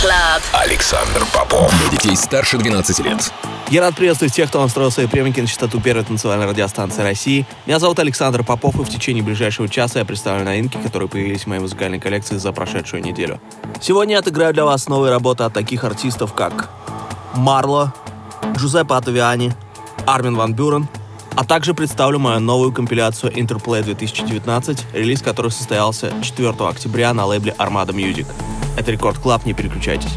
Club. Александр Попов. Для детей старше 12 лет. Я рад приветствовать тех, кто настроил свои приемники на частоту первой танцевальной радиостанции России. Меня зовут Александр Попов, и в течение ближайшего часа я представлю новинки, которые появились в моей музыкальной коллекции за прошедшую неделю. Сегодня я отыграю для вас новые работы от таких артистов, как Марло, Джузеппе Атавиани, Армин Ван Бюрен, а также представлю мою новую компиляцию Interplay 2019, релиз которой состоялся 4 октября на лейбле Armada Music. Это Рекорд Клаб, не переключайтесь.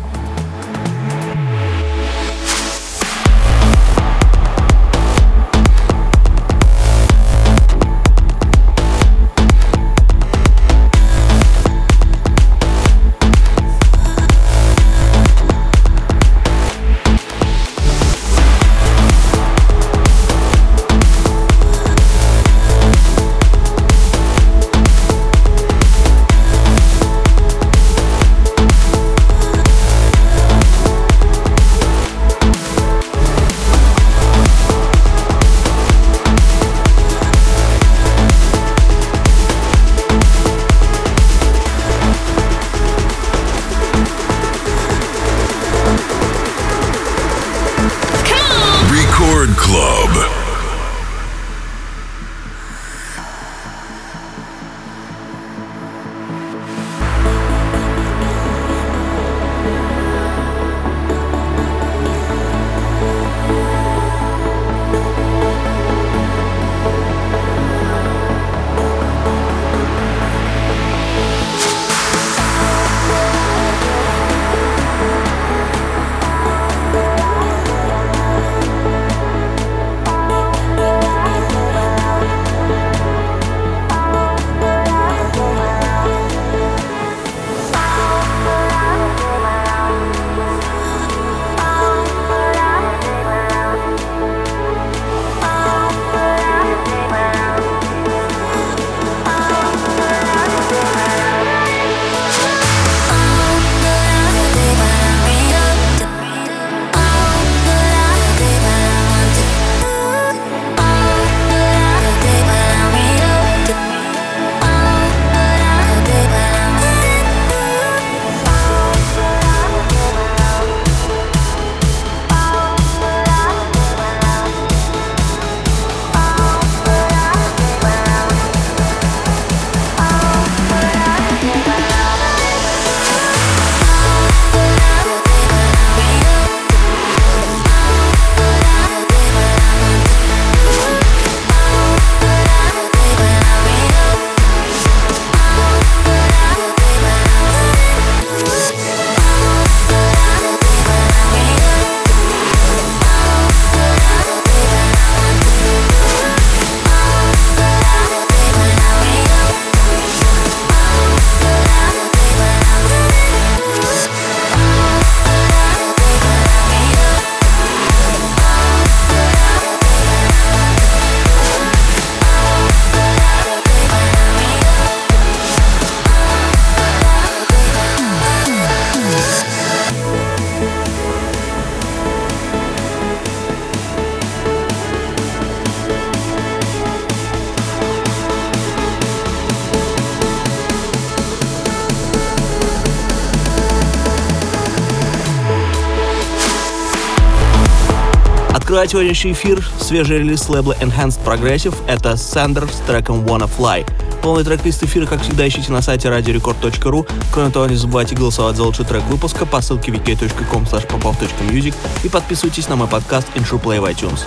Открывает сегодняшний эфир свежий релиз лейбла Enhanced Progressive. Это Sander с треком Wanna Fly. Полный трек-лист эфира, как всегда, ищите на сайте radiorecord.ru. Кроме того, не забывайте голосовать за лучший трек выпуска по ссылке wiki.com popov.music и подписывайтесь на мой подкаст Intro Play в iTunes.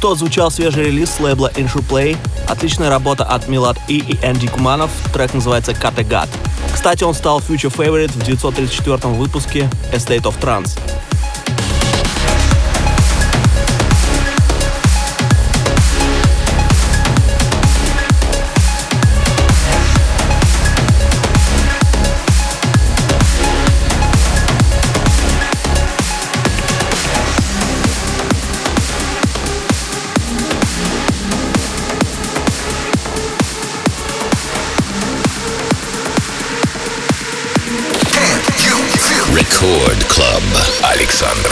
Что звучал свежий релиз с лейбла Intro Play. Отличная работа от Милат И и Энди Куманов. Трек называется Категат. Кстати, он стал Future Favorite в 934 выпуске A State of Trance. Alexander.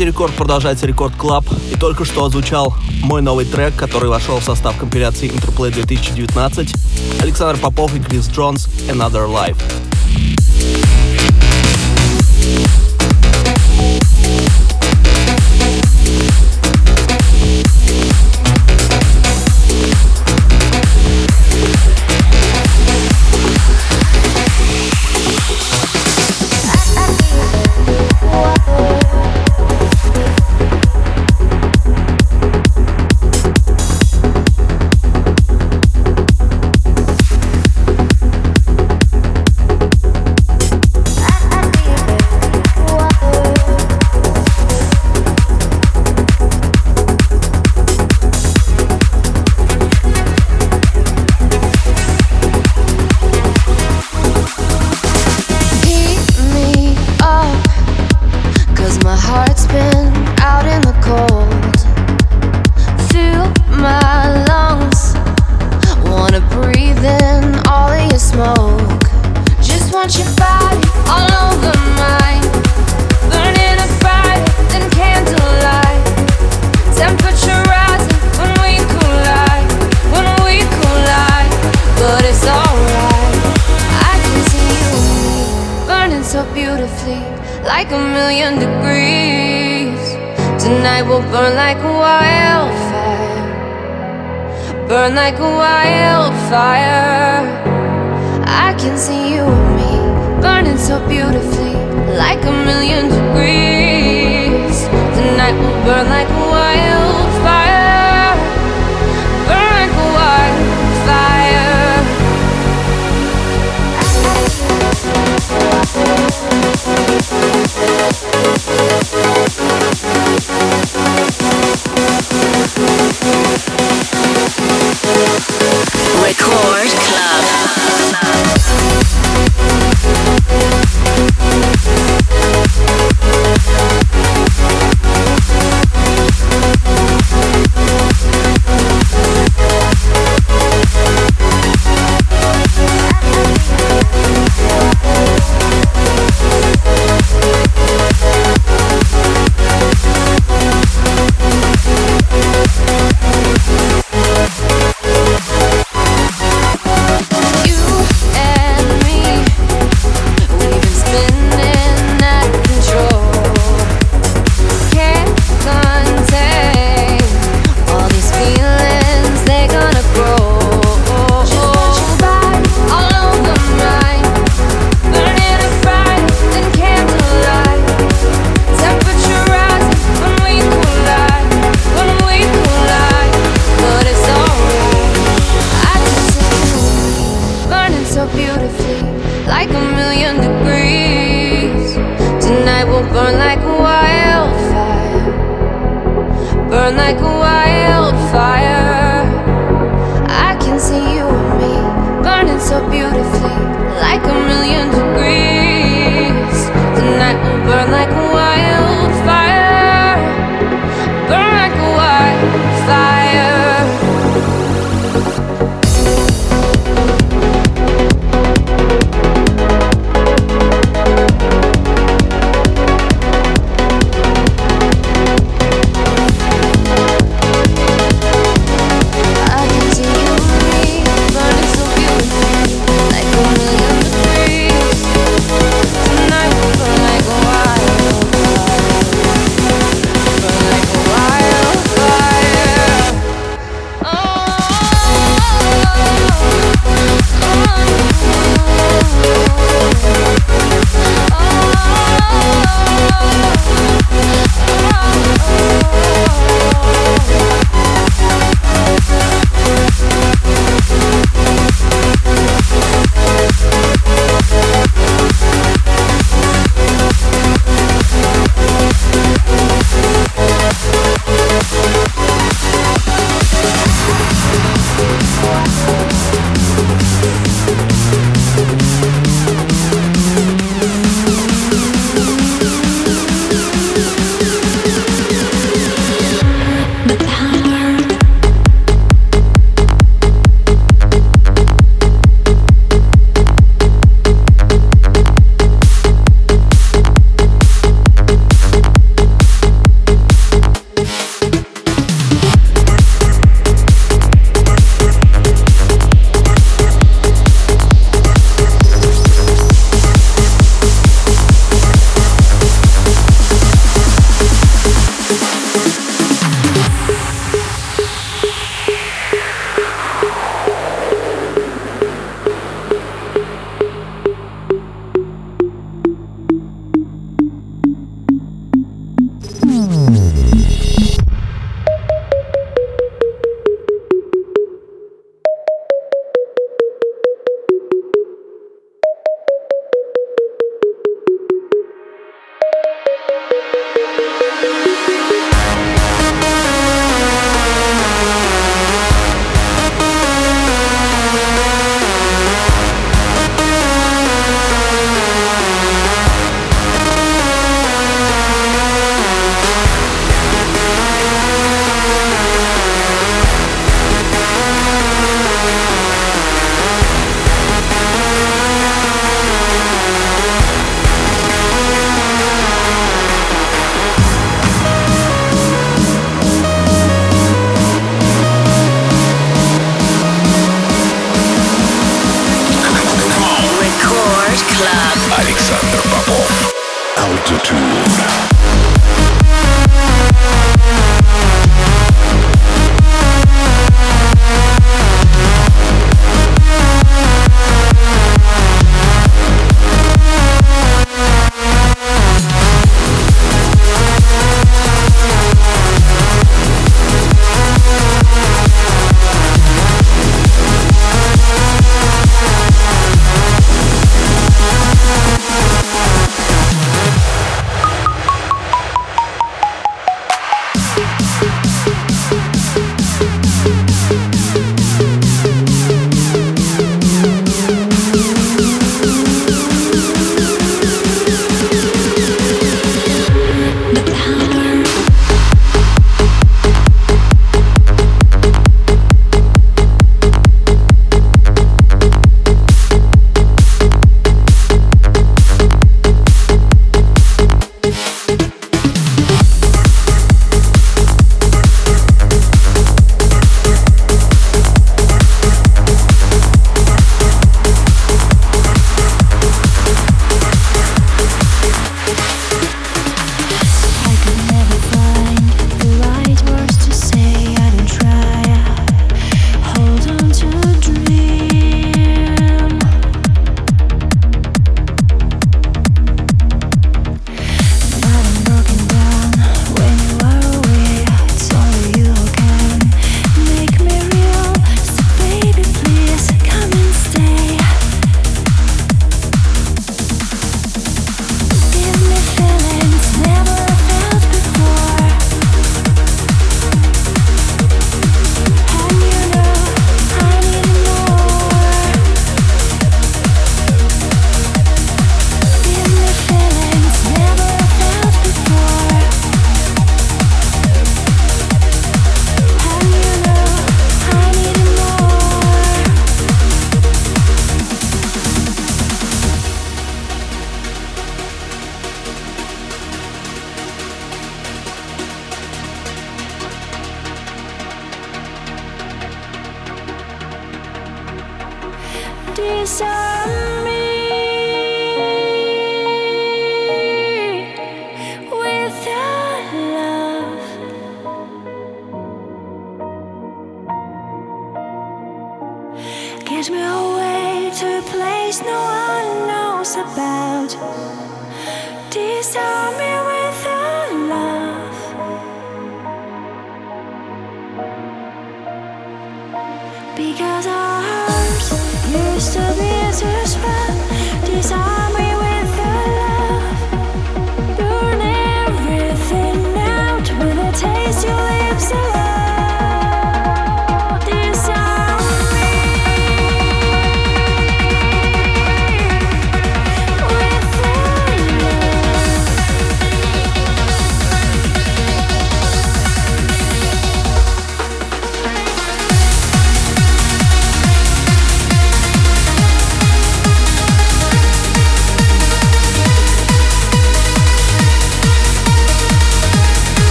Кстати, рекорд продолжается рекорд клаб. И только что озвучал мой новый трек, который вошел в состав компиляции Interplay 2019. Александр Попов и Крис Джонс Another Life.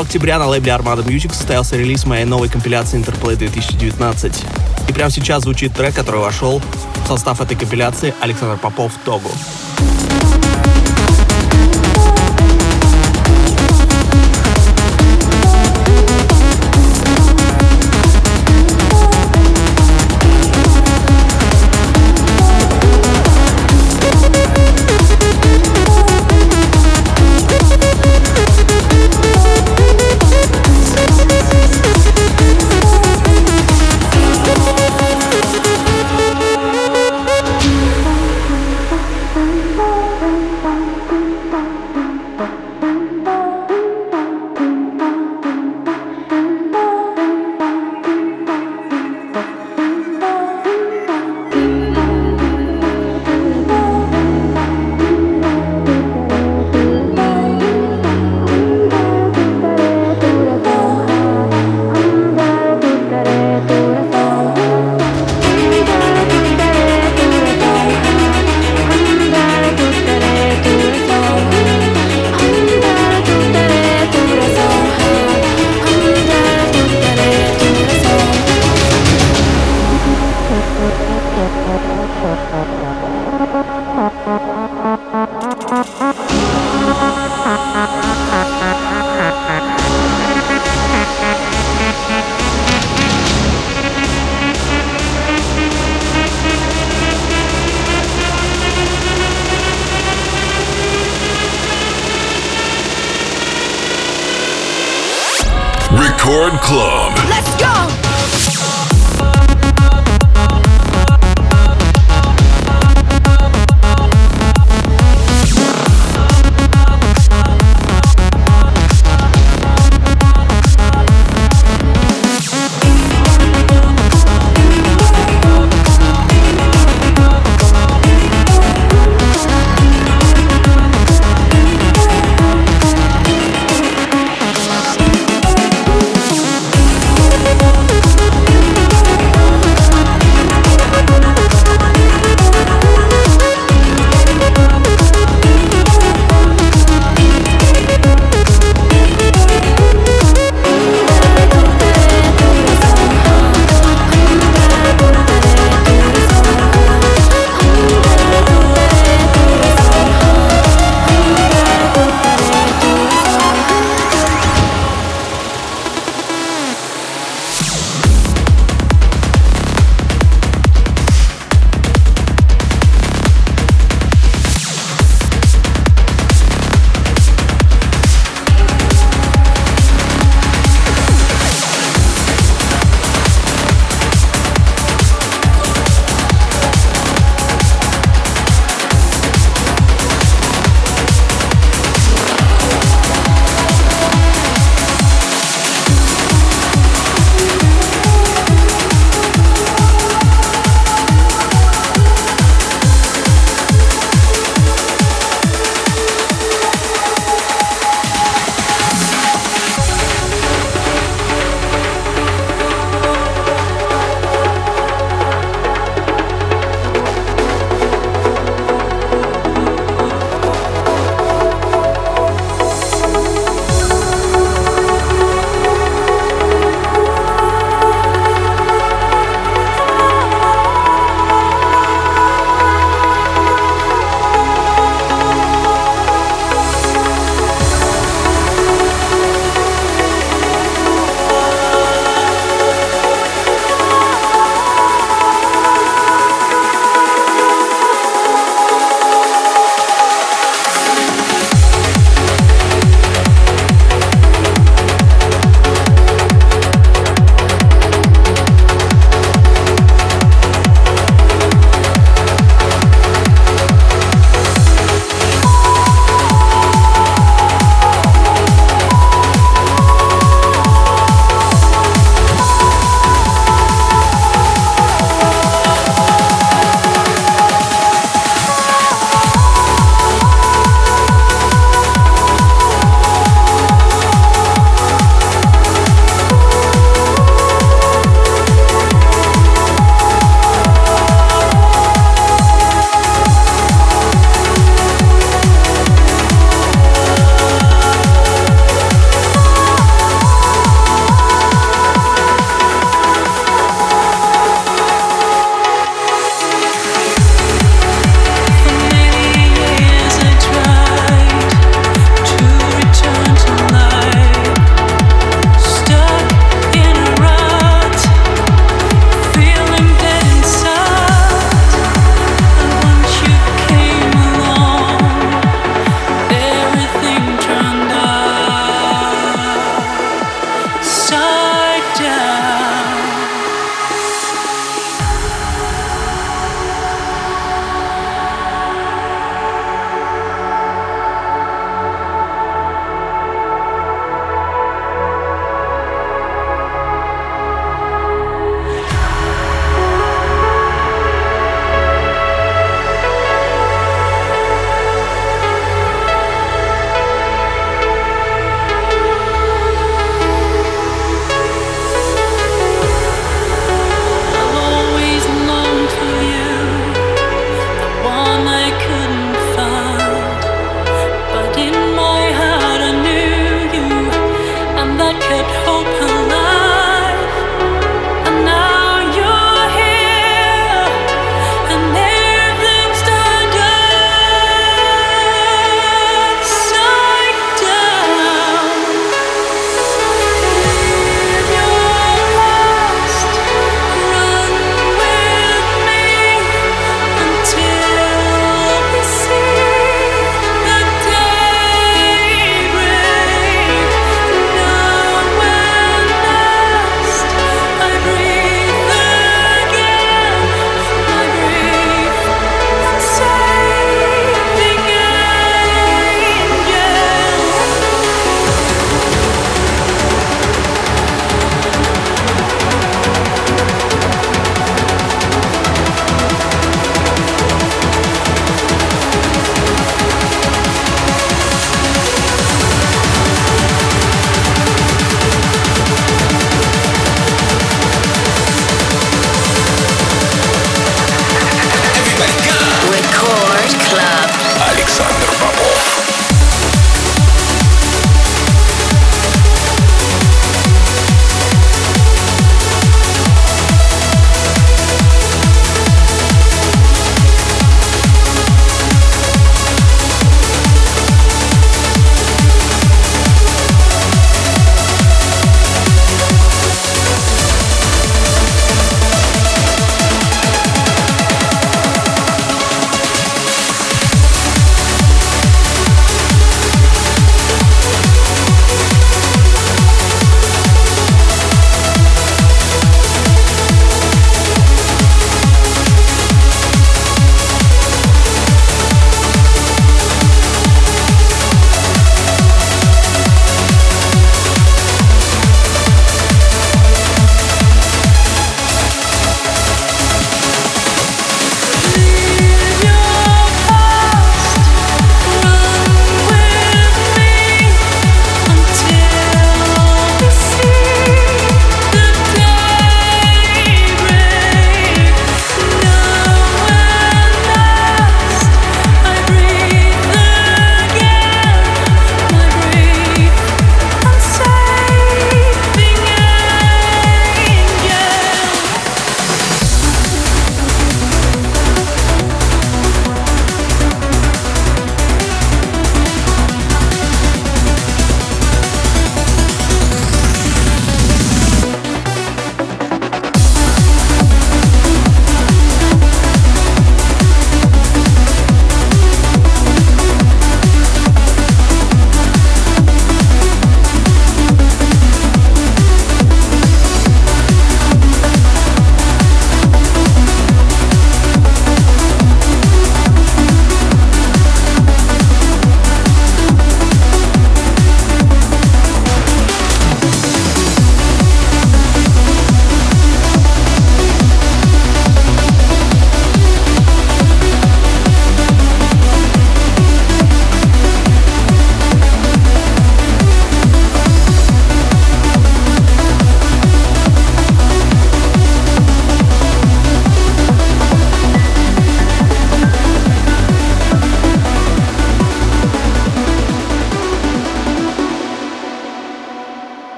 Октября на лейбле Armada Music состоялся релиз моей новой компиляции Interplay 2019. И прямо сейчас звучит трек, который вошел в состав этой компиляции Александр Попов «Тогу». Record Club.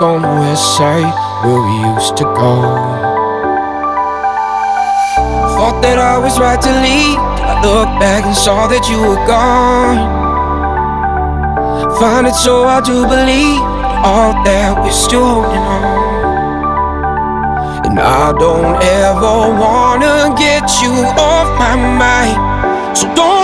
On the west side where we used to go. Thought that I was right to leave. I looked back and saw that you were gone. Find it so hard to believe all that we're still holding on. And I don't ever wanna get you off my mind. So don't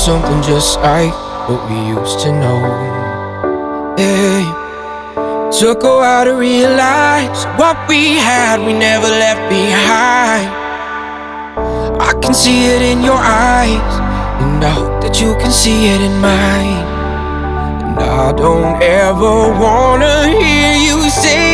something just like what we used to know. Yeah. Took a while to realize what we had, we never left behind. I can see it in your eyes, and I hope that you can see it in mine. And I don't ever wanna hear you say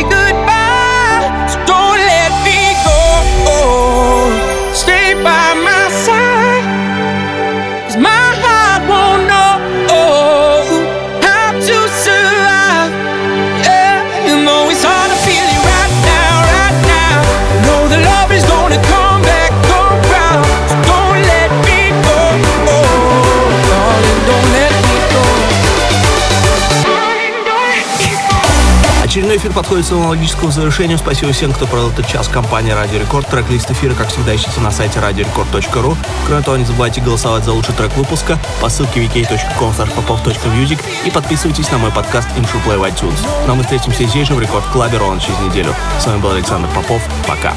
подходит к своему логическому завершению. Спасибо всем, кто провел этот час. Компания Радио Рекорд. Трек-лист эфира, как всегда, ищите на сайте radiorecord.ru. Кроме того, не забывайте голосовать за лучший трек выпуска по ссылке vk.com popov.music и подписывайтесь на мой подкаст Intro Play в iTunes. Но мы встретимся здесь же в Рекорд Клабе ровно через неделю. С вами был Александр Попов. Пока.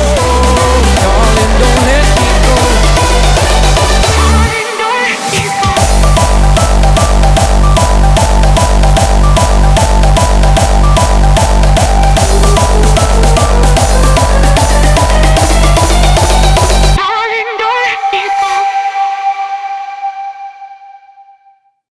Oh,